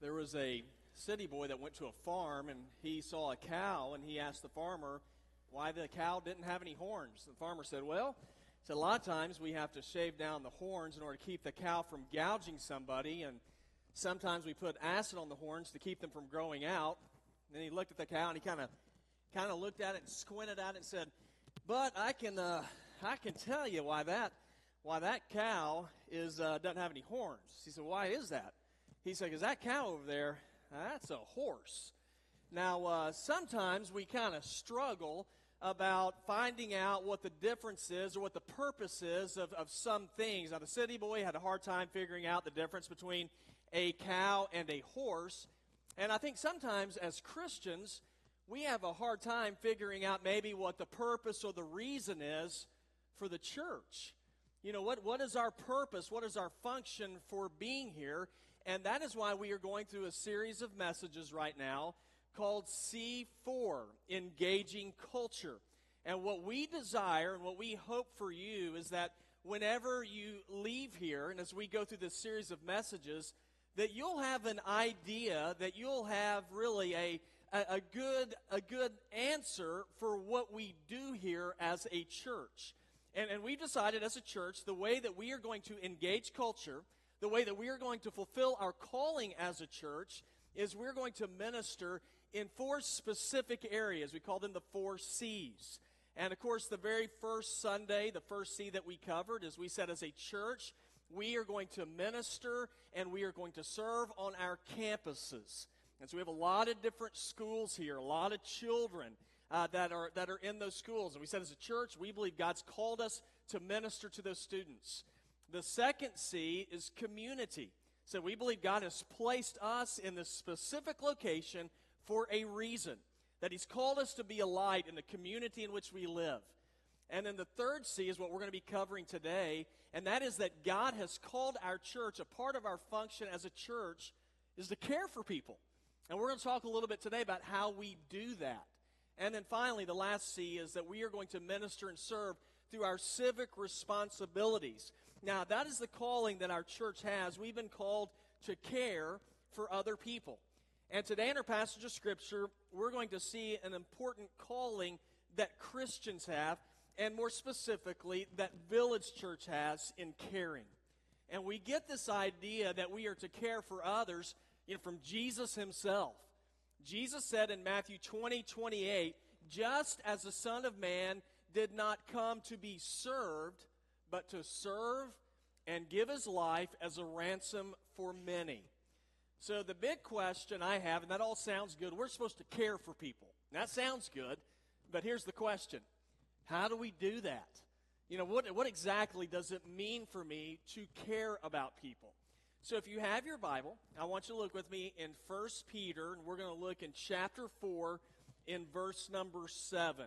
There was a city boy that went to a farm and he saw a cow and he asked the farmer why the cow didn't have any horns. The farmer said, Well, said a lot of times we have to shave down the horns in order to keep the cow from gouging somebody, and sometimes we put acid on the horns to keep them from growing out. And then he looked at the cow and he kind of kind of looked at it and squinted at it and said, "But I can uh, I can tell you why that why that cow is uh, doesn't have any horns." He said, "Why is that?" He said, "Because that cow over there, that's a horse." Now, uh, sometimes we kind of struggle about finding out what the difference is or what the purpose is of, of some things. Now, the city boy had a hard time figuring out the difference between a cow and a horse. And I think sometimes as Christians, we have a hard time figuring out maybe what the purpose or the reason is for the church. You know, what, what is our purpose? What is our function for being here? And that is why we are going through a series of messages right now called C4, Engaging Culture. And what we desire and what we hope for you is that whenever you leave here, and as we go through this series of messages, that you'll have an idea, that you'll have really a, a, a, good, a good answer for what we do here as a church. And, and we decided as a church the way that we are going to engage culture, the way that we are going to fulfill our calling as a church, is we're going to minister in four specific areas. We call them the four C's. And of course, the very first Sunday, the first C that we covered, is we said as a church, we are going to minister and we are going to serve on our campuses. And so we have a lot of different schools here, a lot of children uh, that, are, that are in those schools. And we said as a church, we believe God's called us to minister to those students. The second C is community. So we believe God has placed us in this specific location for a reason, that He's called us to be a light in the community in which we live. And then the third C is what we're going to be covering today, and that is that God has called our church, a part of our function as a church is to care for people. And we're going to talk a little bit today about how we do that. And then finally, the last C is that we are going to minister and serve through our civic responsibilities. Now, that is the calling that our church has. We've been called to care for other people. And today, in our passage of Scripture, we're going to see an important calling that Christians have, and more specifically, that Village Church has in caring. And we get this idea that we are to care for others you know, from Jesus himself. Jesus said in Matthew 20, 28, just as the Son of Man did not come to be served, but to serve and give his life as a ransom for many. So, the big question I have, and that all sounds good, we're supposed to care for people. That sounds good, but here's the question How do we do that? You know, what, what exactly does it mean for me to care about people? So, if you have your Bible, I want you to look with me in 1 Peter, and we're going to look in chapter 4 in verse number 7.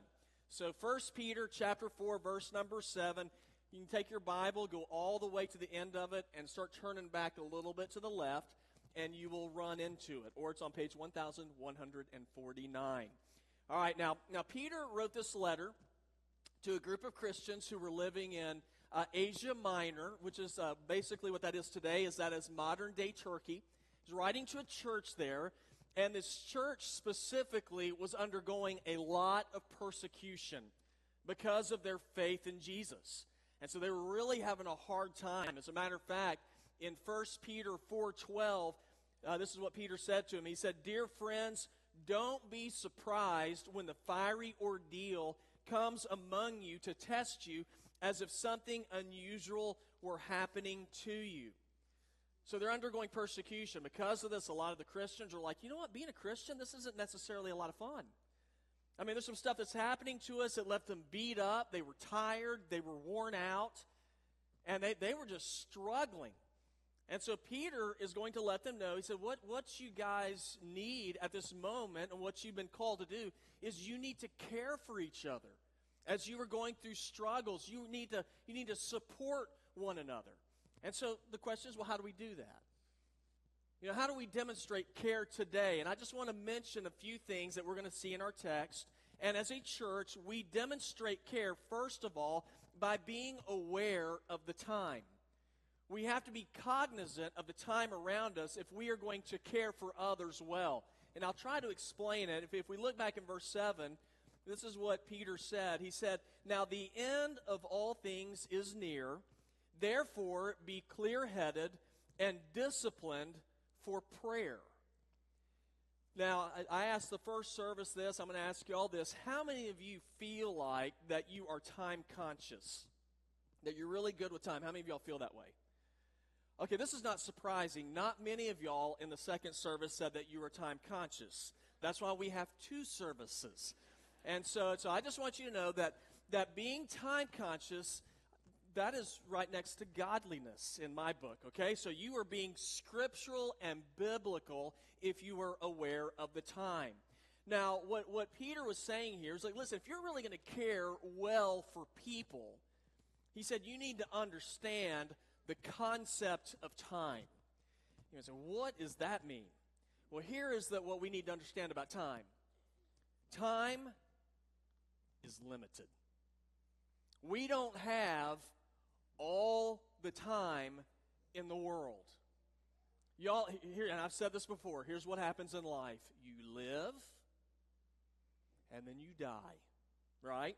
So, 1 Peter chapter 4, verse number 7. You can take your Bible, go all the way to the end of it, and start turning back a little bit to the left and you will run into it. Or it's on page 1149. All right, now, now Peter wrote this letter to a group of Christians who were living in uh, Asia Minor, which is uh, basically what that is today, is that is modern day Turkey. He's writing to a church there, and this church specifically was undergoing a lot of persecution because of their faith in Jesus. And so they were really having a hard time. As a matter of fact, in 1 Peter 4:12, uh, this is what Peter said to him. He said, "Dear friends, don't be surprised when the fiery ordeal comes among you to test you as if something unusual were happening to you." So they're undergoing persecution. Because of this, a lot of the Christians are like, you know what, being a Christian, this isn't necessarily a lot of fun. I mean, there's some stuff that's happening to us that left them beat up. They were tired. They were worn out. And they, they were just struggling. And so Peter is going to let them know. He said, what, what you guys need at this moment and what you've been called to do is you need to care for each other. As you are going through struggles, you need to, you need to support one another. And so the question is, well, how do we do that? You know, how do we demonstrate care today? And I just want to mention a few things that we're going to see in our text. And as a church, we demonstrate care, first of all, by being aware of the time. We have to be cognizant of the time around us if we are going to care for others well. And I'll try to explain it. If, if we look back in verse 7, this is what Peter said. He said, Now the end of all things is near. Therefore, be clear headed and disciplined for prayer. Now, I asked the first service this. I'm going to ask you all this. How many of you feel like that you are time conscious? That you're really good with time? How many of y'all feel that way? Okay, this is not surprising. Not many of y'all in the second service said that you were time conscious. That's why we have two services. And so, so I just want you to know that, that being time conscious, that is right next to godliness in my book, okay? So you are being scriptural and biblical if you are aware of the time. Now, what, what Peter was saying here is like, listen, if you're really going to care well for people, he said you need to understand the concept of time. You say, what does that mean? Well, here is that what we need to understand about time. Time is limited. We don't have all the time in the world. Y'all, here, and I've said this before here's what happens in life you live, and then you die, right?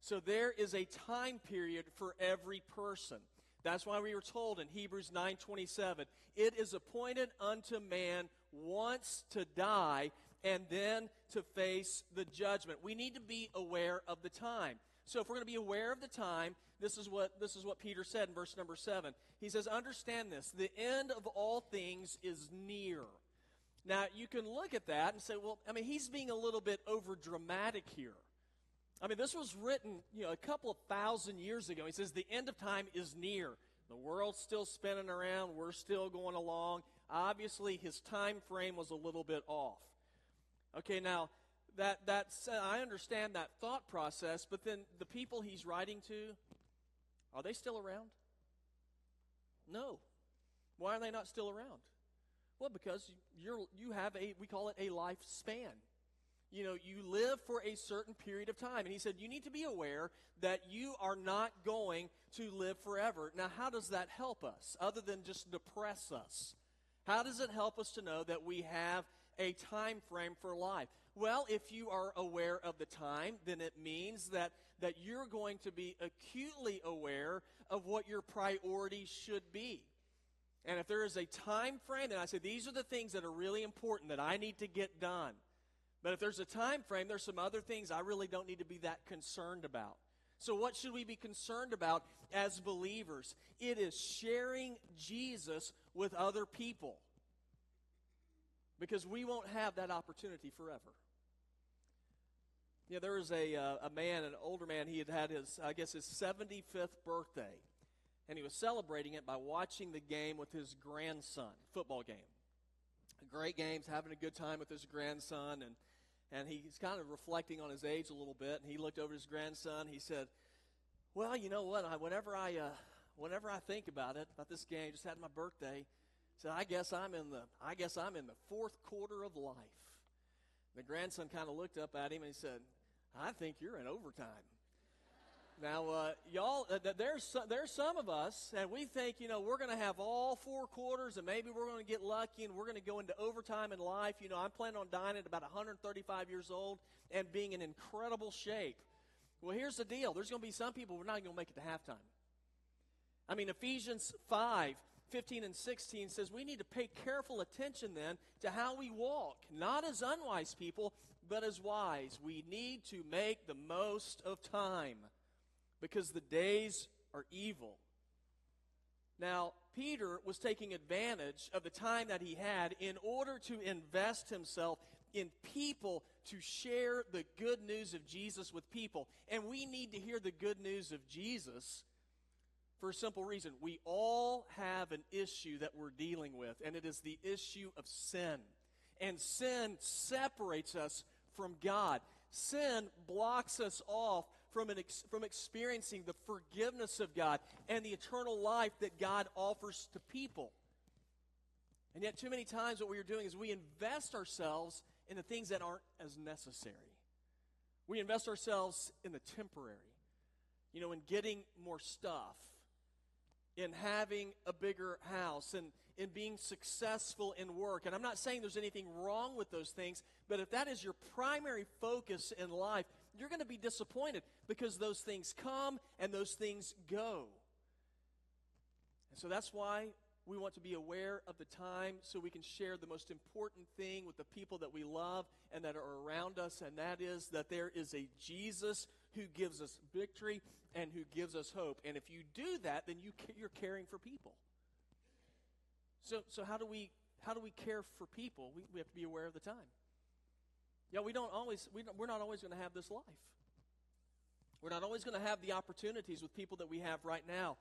So there is a time period for every person. That's why we were told in Hebrews 9:27, it is appointed unto man once to die and then to face the judgment. We need to be aware of the time. So if we're going to be aware of the time, this is what this is what Peter said in verse number 7. He says, "Understand this, the end of all things is near." Now, you can look at that and say, well, I mean, he's being a little bit over dramatic here. I mean, this was written, you know, a couple of thousand years ago. He says the end of time is near. The world's still spinning around, we're still going along. Obviously, his time frame was a little bit off. Okay, now that that's uh, I understand that thought process, but then the people he's writing to, are they still around? No. Why are they not still around? Well, because you're you have a we call it a lifespan. You know, you live for a certain period of time. And he said, you need to be aware that you are not going to live forever. Now, how does that help us, other than just depress us? How does it help us to know that we have a time frame for life? Well, if you are aware of the time, then it means that, that you're going to be acutely aware of what your priorities should be. And if there is a time frame, then I say these are the things that are really important that I need to get done. But if there's a time frame, there's some other things I really don't need to be that concerned about. So, what should we be concerned about as believers? It is sharing Jesus with other people because we won't have that opportunity forever. Yeah, there was a, uh, a man, an older man, he had had his, I guess, his 75th birthday. And he was celebrating it by watching the game with his grandson, football game. Great games, having a good time with his grandson. And, and he's kind of reflecting on his age a little bit. And he looked over his grandson. He said, Well, you know what? I, whenever, I, uh, whenever I think about it, about this game, just had my birthday, said, I guess I'm in the I guess I'm in the fourth quarter of life. The grandson kind of looked up at him and he said, I think you're in overtime. Now, uh, y'all, uh, there's there's some of us, and we think, you know, we're going to have all four quarters, and maybe we're going to get lucky, and we're going to go into overtime in life. You know, I'm planning on dying at about 135 years old and being in incredible shape. Well, here's the deal: there's going to be some people we're not going to make it to halftime. I mean, Ephesians 5 15 and 16 says we need to pay careful attention then to how we walk, not as unwise people, but as wise. We need to make the most of time because the days are evil. Now, Peter was taking advantage of the time that he had in order to invest himself in people to share the good news of Jesus with people. And we need to hear the good news of Jesus for a simple reason. We all have an issue that we're dealing with, and it is the issue of sin. And sin separates us from God. Sin blocks us off from, ex- from experiencing the forgiveness of God and the eternal life that God offers to people. And yet, too many times, what we are doing is we invest ourselves in the things that aren't as necessary. We invest ourselves in the temporary, you know, in getting more stuff in having a bigger house and in being successful in work. And I'm not saying there's anything wrong with those things, but if that is your primary focus in life, you're going to be disappointed because those things come and those things go. And so that's why we want to be aware of the time so we can share the most important thing with the people that we love and that are around us, and that is that there is a Jesus who gives us victory and who gives us hope. And if you do that, then you, you're caring for people. So, so how do we how do we care for people? We, we have to be aware of the time. Yeah, we don't always we don't, we're not always going to have this life. We're not always going to have the opportunities with people that we have right now.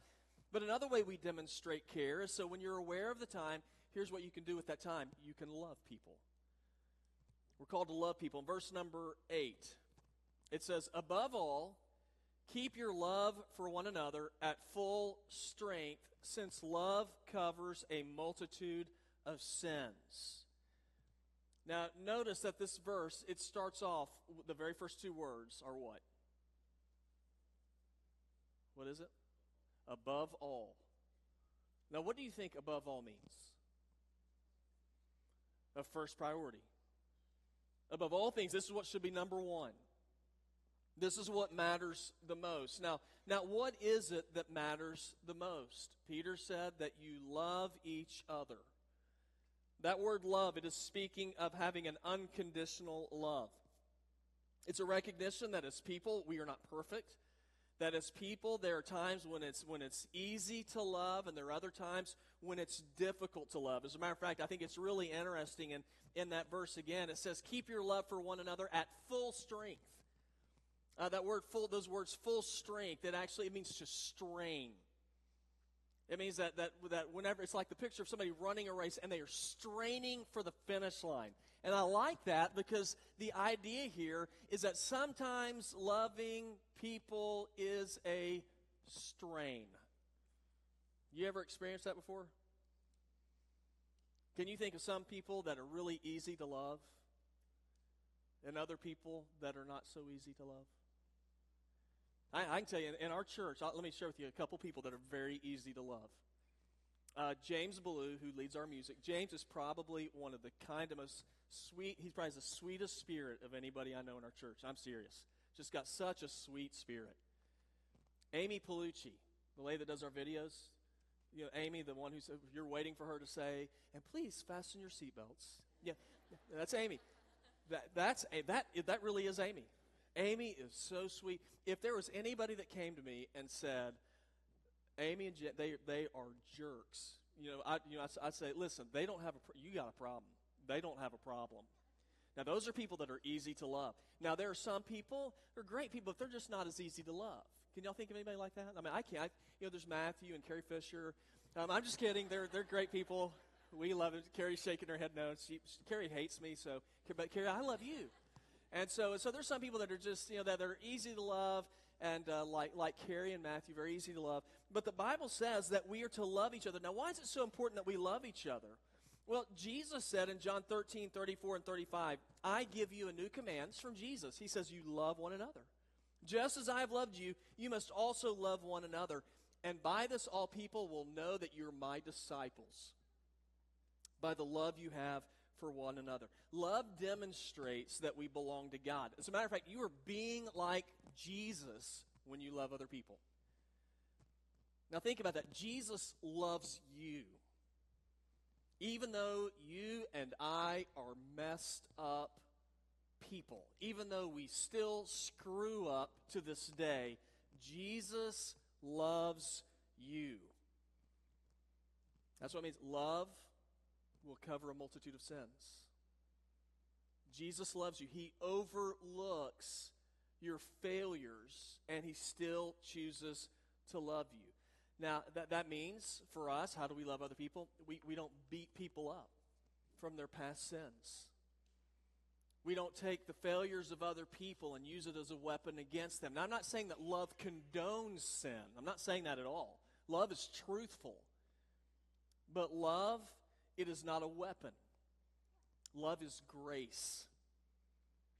But another way we demonstrate care is so when you're aware of the time, here's what you can do with that time you can love people. We're called to love people. In verse number 8, it says, Above all, keep your love for one another at full strength, since love covers a multitude of sins. Now, notice that this verse, it starts off, the very first two words are what? What is it? Above all. Now, what do you think above all means? A first priority. Above all things, this is what should be number one. This is what matters the most. Now, now what is it that matters the most? Peter said that you love each other. That word love, it is speaking of having an unconditional love. It's a recognition that as people, we are not perfect that as people there are times when it's when it's easy to love and there are other times when it's difficult to love. As a matter of fact i think it's really interesting in, in that verse again. It says keep your love for one another at full strength. Uh, that word full those words full strength it actually it means to strain. It means that, that, that whenever it's like the picture of somebody running a race and they are straining for the finish line. And I like that because the idea here is that sometimes loving people is a strain. You ever experienced that before? Can you think of some people that are really easy to love and other people that are not so easy to love? I, I can tell you, in, our church, let me share with you a couple people that are very easy to love. Uh, James Ballou, who leads our music, James is probably one of the kind of most sweet, he's probably the sweetest spirit of anybody I know in our church. I'm serious. Just got such a sweet spirit. Amy Palucci, the lady that does our videos, you know, Amy, the one who's, you're waiting for her to say, and please fasten your seatbelts. Yeah, that's Amy. That, that's, eh, that, that really is Amy. Amy is so sweet. If there was anybody that came to me and said, Amy and Jen, they, they are jerks, you know, I, you know, I, I'd say, listen, they don't have a, you got a problem. They don't have a problem. Now, those are people that are easy to love. Now, there are some people, they're great people, but they're just not as easy to love. Can y'all think of anybody like that? I mean, I can't. I, you know, there's Matthew and Carrie Fisher. Um, I'm just kidding. They're, they're great people. We love it. Carrie's shaking her head no. She, Carrie hates me, so, but Carrie, I love you. And so, so there's some people that are just, you know, that are easy to love and uh, like, like Carrie and Matthew, very easy to love. But the Bible says that we are to love each other. Now, why is it so important that we love each other? Well, Jesus said in John 13, 34, and 35, I give you a new command. It's from Jesus. He says, You love one another. Just as I have loved you, you must also love one another. And by this, all people will know that you're my disciples, by the love you have for one another. Love demonstrates that we belong to God. As a matter of fact, you are being like Jesus when you love other people. Now, think about that. Jesus loves you. Even though you and I are messed up people, even though we still screw up to this day, Jesus loves you. That's what it means. Love will cover a multitude of sins. Jesus loves you. He overlooks your failures, and He still chooses to love you. Now, that, that means for us, how do we love other people? We, we don't beat people up from their past sins. We don't take the failures of other people and use it as a weapon against them. Now, I'm not saying that love condones sin. I'm not saying that at all. Love is truthful. But love it is not a weapon. Love is grace.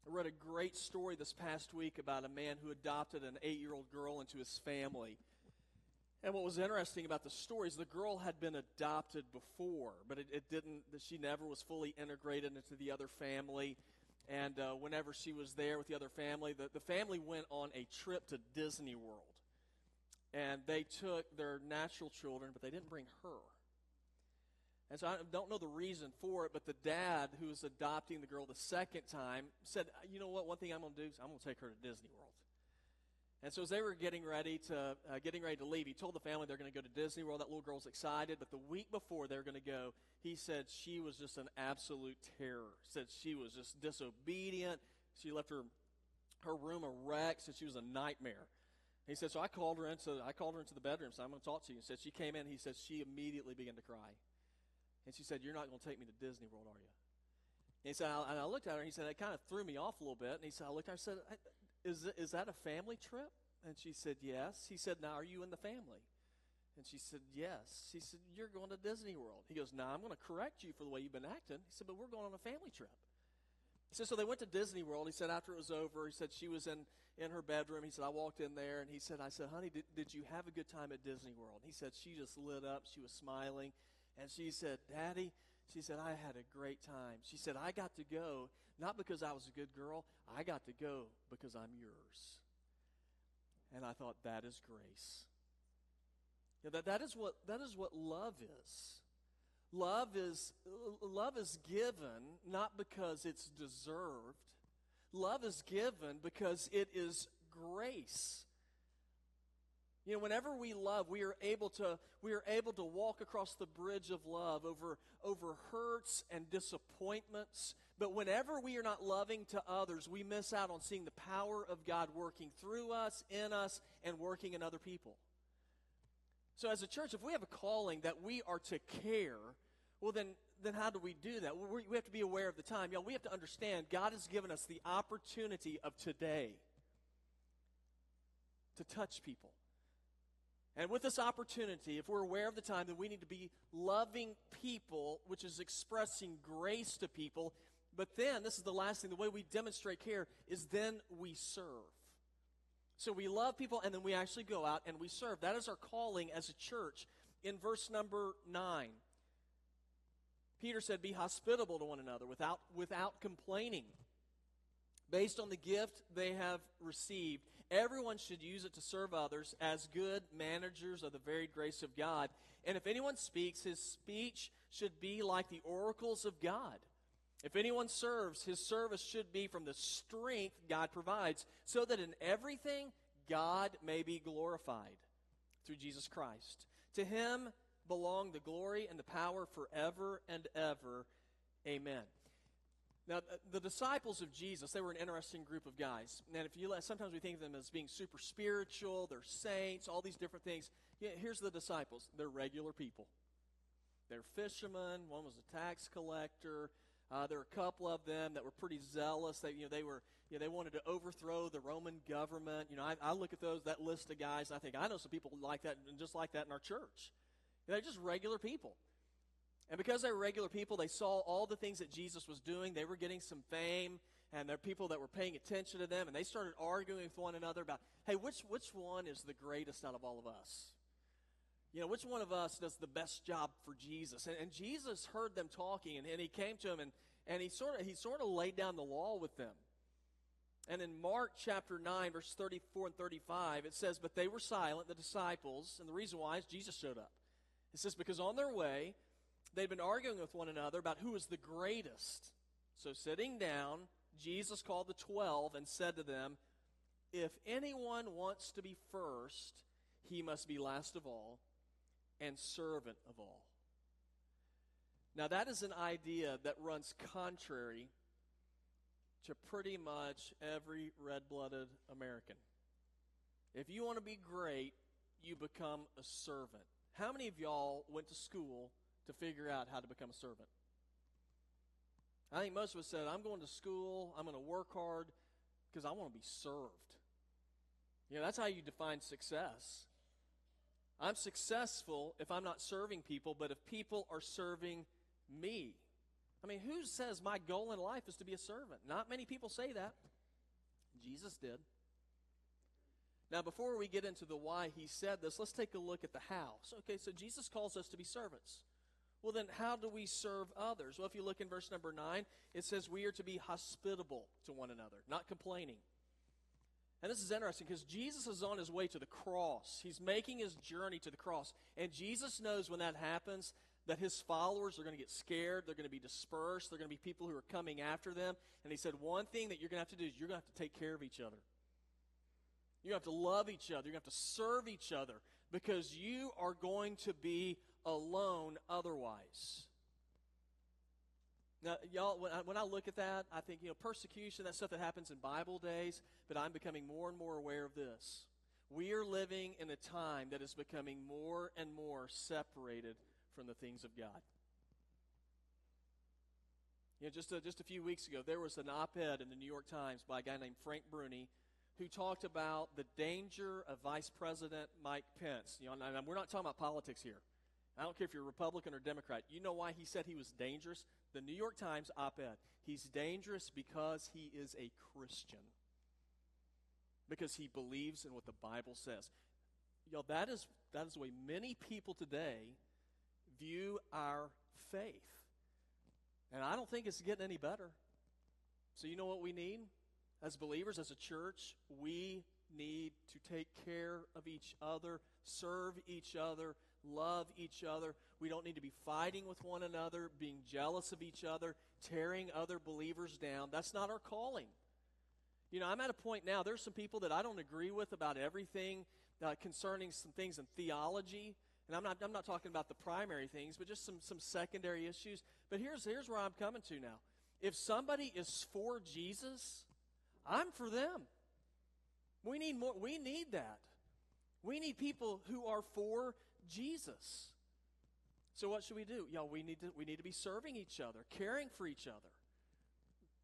I read a great story this past week about a man who adopted an eight year old girl into his family. And what was interesting about the story is the girl had been adopted before, but it, it didn't, she never was fully integrated into the other family. And uh, whenever she was there with the other family, the, the family went on a trip to Disney World. And they took their natural children, but they didn't bring her. And so I don't know the reason for it, but the dad who was adopting the girl the second time said, You know what? One thing I'm going to do is I'm going to take her to Disney World. And so as they were getting ready to uh, getting ready to leave, he told the family they're going to go to Disney World. That little girl's excited, but the week before they're going to go, he said she was just an absolute terror. Said she was just disobedient. She left her her room a wreck. Said she was a nightmare. He said, so I called her into I called her into the bedroom. So I'm going to talk to you. He said she came in. He said she immediately began to cry, and she said, "You're not going to take me to Disney World, are you?" And he said, I, and I looked at her. and He said, it kind of threw me off a little bit. And he said, I looked at her. and said, is, is that a family trip? And she said, Yes. He said, Now, are you in the family? And she said, Yes. He said, You're going to Disney World. He goes, Now, I'm going to correct you for the way you've been acting. He said, But we're going on a family trip. He said, So they went to Disney World. He said, After it was over, he said, She was in, in her bedroom. He said, I walked in there and he said, I said, Honey, did, did you have a good time at Disney World? He said, She just lit up. She was smiling. And she said, Daddy, she said, I had a great time. She said, I got to go, not because I was a good girl, I got to go because I'm yours. And I thought, that is grace. That, that, is what, that is what love is. Love is, love is given not because it's deserved. Love is given because it is grace. You know, whenever we love, we are able to we are able to walk across the bridge of love over over hurts and disappointments. But whenever we are not loving to others, we miss out on seeing the power of God working through us, in us, and working in other people. So as a church, if we have a calling that we are to care, well then then how do we do that? We have to be aware of the time. Know, we have to understand God has given us the opportunity of today to touch people and with this opportunity, if we're aware of the time, that we need to be loving people, which is expressing grace to people. But then, this is the last thing, the way we demonstrate care is then we serve. So we love people and then we actually go out and we serve. That is our calling as a church. In verse number 9, Peter said, Be hospitable to one another without, without complaining, based on the gift they have received Everyone should use it to serve others as good managers of the varied grace of God. And if anyone speaks, his speech should be like the oracles of God. If anyone serves, his service should be from the strength God provides, so that in everything God may be glorified through Jesus Christ. To him belong the glory and the power forever and ever. Amen. Now, the disciples of Jesus, they were an interesting group of guys. And if you let, sometimes we think of them as being super spiritual, they're saints, all these different things. Yeah, here's the disciples. They're regular people. They're fishermen. One was a tax collector. Uh, there were a couple of them that were pretty zealous. They, you know, they were, you know, they wanted to overthrow the Roman government. You know, I, I look at those, that list of guys, I think I know some people like that, and just like that in our church. They're just regular people. And because they were regular people, they saw all the things that Jesus was doing. They were getting some fame, and there are people that were paying attention to them, and they started arguing with one another about, hey, which, which one is the greatest out of all of us? You know, which one of us does the best job for Jesus? And, and Jesus heard them talking, and, and he came to them, and, and he, sort of, he sort of laid down the law with them. And in Mark chapter 9, verse 34 and 35, it says, But they were silent, the disciples, and the reason why is Jesus showed up. It says, Because on their way, they'd been arguing with one another about who was the greatest. So, sitting down, Jesus called the twelve and said to them, If anyone wants to be first, he must be last of all and servant of all. Now, that is an idea that runs contrary to pretty much every red blooded American. If you want to be great, you become a servant. How many of y'all went to school to figure out how to become a servant. I think most of us said, I'm going to school, I'm going to work hard because I want to be served. You know, that's how you define success. I'm successful if I'm not serving people, but if people are serving me. I mean, who says my goal in life is to be a servant? Not many people say that. Jesus did. Now, before we get into the why he said this, let's take a look at the how. So, okay, so Jesus calls us to be servants. Well, then, how do we serve others? Well, if you look in verse number 9, it says we are to be hospitable to one another, not complaining. And this is interesting because Jesus is on his way to the cross. He's making his journey to the cross. And Jesus knows when that happens that his followers are going to get scared. They're going to be dispersed. They're going to be people who are coming after them. And he said, one thing that you're going to have to do is you're going to have to take care of each other. You have to love each other. You have to serve each other because you are going to be alone otherwise. Now, y'all, when I, when I look at that, I think, you know, persecution, that stuff that happens in Bible days, but I'm becoming more and more aware of this. We are living in a time that is becoming more and more separated from the things of God. You know, just a, just a few weeks ago, there was an op ed in the New York Times by a guy named Frank Bruni who talked about the danger of Vice President Mike Pence. You know, and we're not talking about politics here. I don't care if you're Republican or Democrat. You know why he said he was dangerous? The New York Times op ed. He's dangerous because he is a Christian. Because he believes in what the Bible says. Know, that is, that is the way many people today view our faith. And I don't think it's getting any better. So, you know what we need? As believers, as a church, we need to take care of each other, serve each other, love each other. We don't need to be fighting with one another, being jealous of each other, tearing other believers down. That's not our calling. You know, I'm at a point now, there's some people that I don't agree with about everything uh, concerning some things in theology. And I'm not, I'm not talking about the primary things, but just some, some secondary issues. But here's, here's where I'm coming to now. If somebody is for Jesus, I'm for them. We need more. We need that. We need people who are for Jesus. So what should we do? Y'all, we need to we need to be serving each other, caring for each other.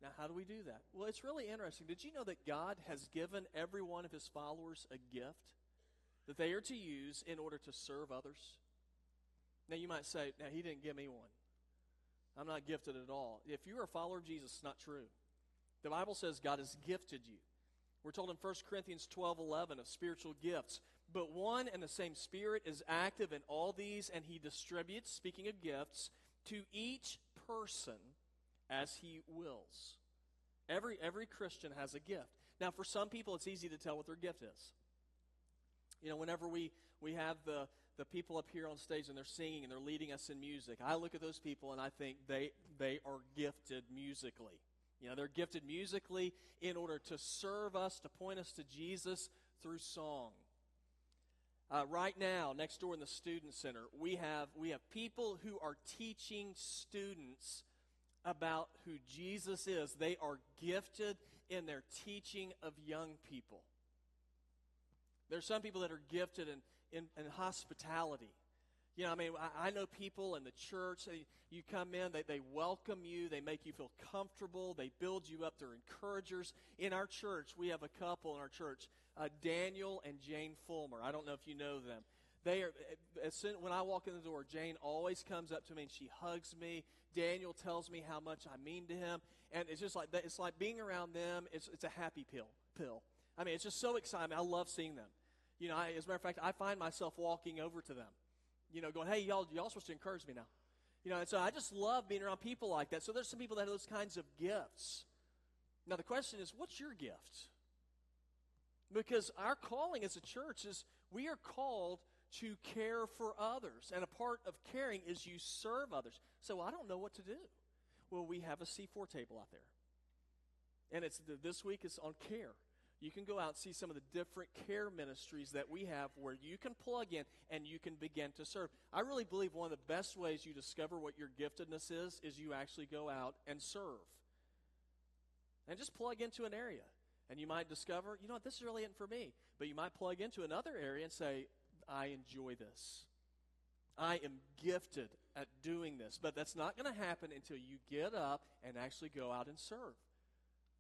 Now, how do we do that? Well, it's really interesting. Did you know that God has given every one of his followers a gift that they are to use in order to serve others? Now, you might say, now, he didn't give me one. I'm not gifted at all. If you're a follower of Jesus, it's not true. The Bible says God has gifted you. We're told in 1 Corinthians 12 11 of spiritual gifts. But one and the same Spirit is active in all these, and He distributes, speaking of gifts, to each person as He wills. Every, every Christian has a gift. Now, for some people, it's easy to tell what their gift is. You know, whenever we, we have the, the people up here on stage and they're singing and they're leading us in music, I look at those people and I think they, they are gifted musically. You know, they're gifted musically in order to serve us, to point us to Jesus through song. Uh, right now, next door in the student center, we have we have people who are teaching students about who Jesus is. They are gifted in their teaching of young people. There are some people that are gifted in, in, in hospitality. You know, I mean, I, I know people in the church, they, you come in, they, they welcome you, they make you feel comfortable, they build you up, they're encouragers. In our church, we have a couple in our church, uh, Daniel and Jane Fulmer. I don't know if you know them. They are, as soon, when I walk in the door, Jane always comes up to me and she hugs me. Daniel tells me how much I mean to him. And it's just like, that. it's like being around them, it's, it's a happy pill, pill. I mean, it's just so exciting. I love seeing them. You know, I, as a matter of fact, I find myself walking over to them you know, going, hey, y'all, y'all supposed to encourage me now. You know, and so I just love being around people like that. So there's some people that have those kinds of gifts. Now the question is, what's your gift? Because our calling as a church is we are called to care for others. And a part of caring is you serve others. So I don't know what to do. Well, we have a C4 table out there. And it's this week is on care you can go out and see some of the different care ministries that we have where you can plug in and you can begin to serve. I really believe one of the best ways you discover what your giftedness is is you actually go out and serve. And just plug into an area. And you might discover, you know what, this is really it for me. But you might plug into another area and say, I enjoy this. I am gifted at doing this. But that's not going to happen until you get up and actually go out and serve.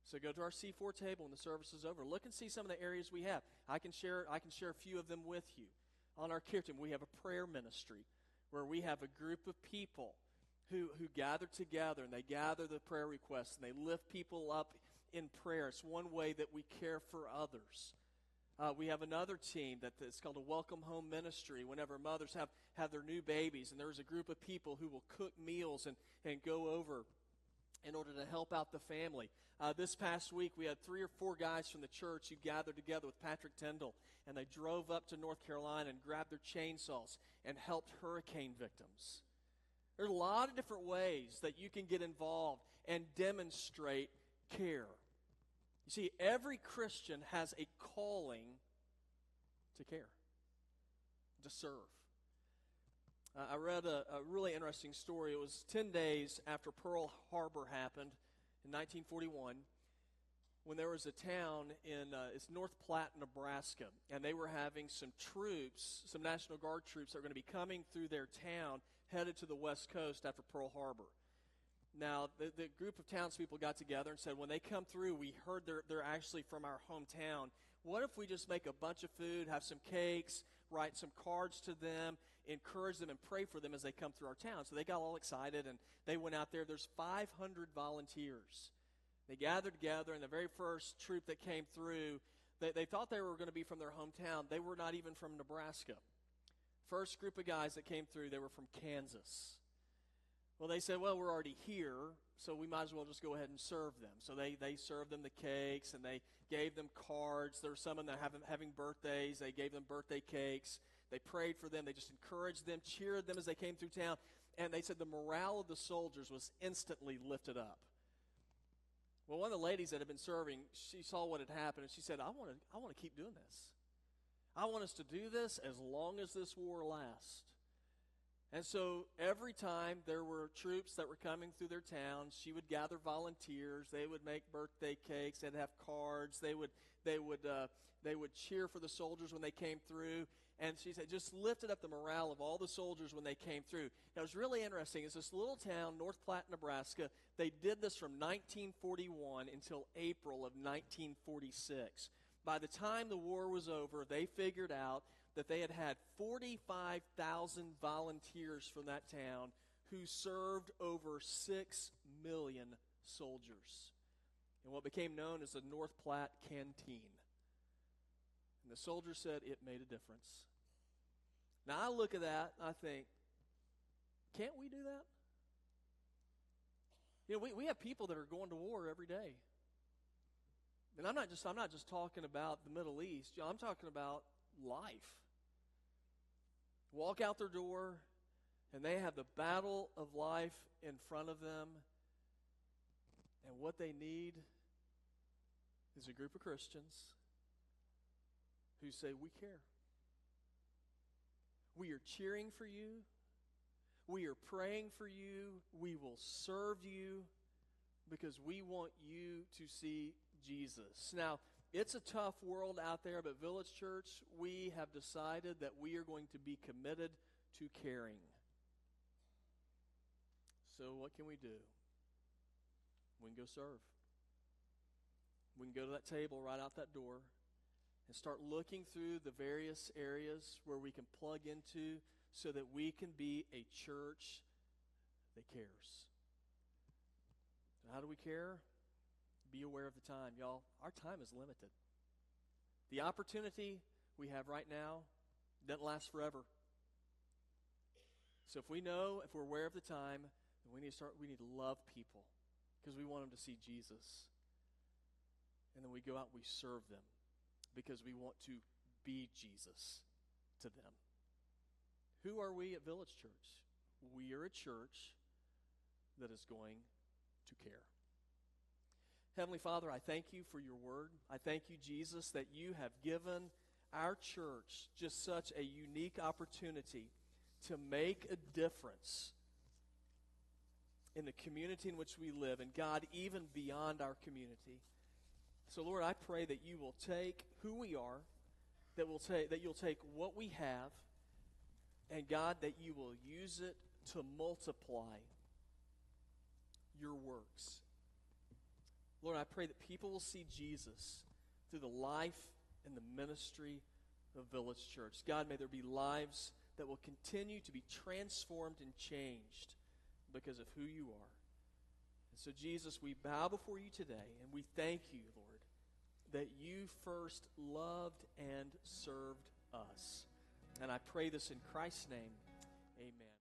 So go to our C4 table when the service is over. Look and see some of the areas we have. I can share, I can share a few of them with you. On our care team, we have a prayer ministry where we have a group of people who, who gather together and they gather the prayer requests and they lift people up in prayer. It's one way that we care for others. Uh, we have another team that is called a Welcome Home Ministry. Whenever mothers have, have their new babies, and there's a group of people who will cook meals and, and go over in order to help out the family. Uh, this past week, we had three or four guys from the church who gathered together with Patrick Tyndall, and they drove up to North Carolina and grabbed their chainsaws and helped hurricane victims. There are a lot of different ways that you can get involved and demonstrate care. You see, every Christian has a calling to care, to serve. Uh, I read a, a, really interesting story. It was 10 days after Pearl Harbor happened in 1941 when there was a town in uh, it's North Platte, Nebraska, and they were having some troops, some National Guard troops that were going to be coming through their town headed to the west coast after Pearl Harbor. Now, the, the group of townspeople got together and said, when they come through, we heard they're, they're actually from our hometown. What if we just make a bunch of food, have some cakes, write some cards to them, encourage them, and pray for them as they come through our town? So they got all excited and they went out there. There's 500 volunteers. They gathered together, and the very first troop that came through, they, they thought they were going to be from their hometown. They were not even from Nebraska. First group of guys that came through, they were from Kansas. Well, they said, well, we're already here, so we might as well just go ahead and serve them. So they, they served them the cakes and they gave them cards. There were some of them having, having birthdays. They gave them birthday cakes. They prayed for them. They just encouraged them, cheered them as they came through town. And they said the morale of the soldiers was instantly lifted up. Well, one of the ladies that had been serving, she saw what had happened, and she said, I want to, I want to keep doing this. I want us to do this as long as this war lasts. And so every time there were troops that were coming through their towns, she would gather volunteers. They would make birthday cakes. They'd have cards. They would they would uh, they would cheer for the soldiers when they came through. And she said, just lifted up the morale of all the soldiers when they came through. Now, it was really interesting. It's this little town, North Platte, Nebraska. They did this from 1941 until April of 1946. By the time the war was over, they figured out that they had had 45,000 volunteers from that town who served over 6 million soldiers in what became known as the North Platte Canteen. And the soldiers said it made a difference. Now I look at that and I think, can't we do that? You know, we, we have people that are going to war every day. And I'm not just I'm not just talking about the Middle East. I'm talking about life. Walk out their door, and they have the battle of life in front of them. And what they need is a group of Christians who say, We care. We are cheering for you. We are praying for you. We will serve you because we want you to see Jesus. Now, it's a tough world out there, but Village Church, we have decided that we are going to be committed to caring. So, what can we do? We can go serve. We can go to that table right out that door and start looking through the various areas where we can plug into so that we can be a church that cares. How do we care? Be aware of the time. Y'all, our time is limited. The opportunity we have right now doesn't last forever. So if we know, if we're aware of the time, then we need to start, we need to love people because we want them to see Jesus. And then we go out we serve them because we want to be Jesus to them. Who are we at Village Church? We are a church that is going. Heavenly Father, I thank you for your word. I thank you, Jesus, that you have given our church just such a unique opportunity to make a difference in the community in which we live, and God, even beyond our community. So, Lord, I pray that you will take who we are, that, will take, that you'll take what we have, and God, that you will use it to multiply your works Lord, I pray that people will see Jesus through the life and the ministry of Village Church. God, may there be lives that will continue to be transformed and changed because of who you are. And so, Jesus, we bow before you today and we thank you, Lord, that you first loved and served us. And I pray this in Christ's name. Amen.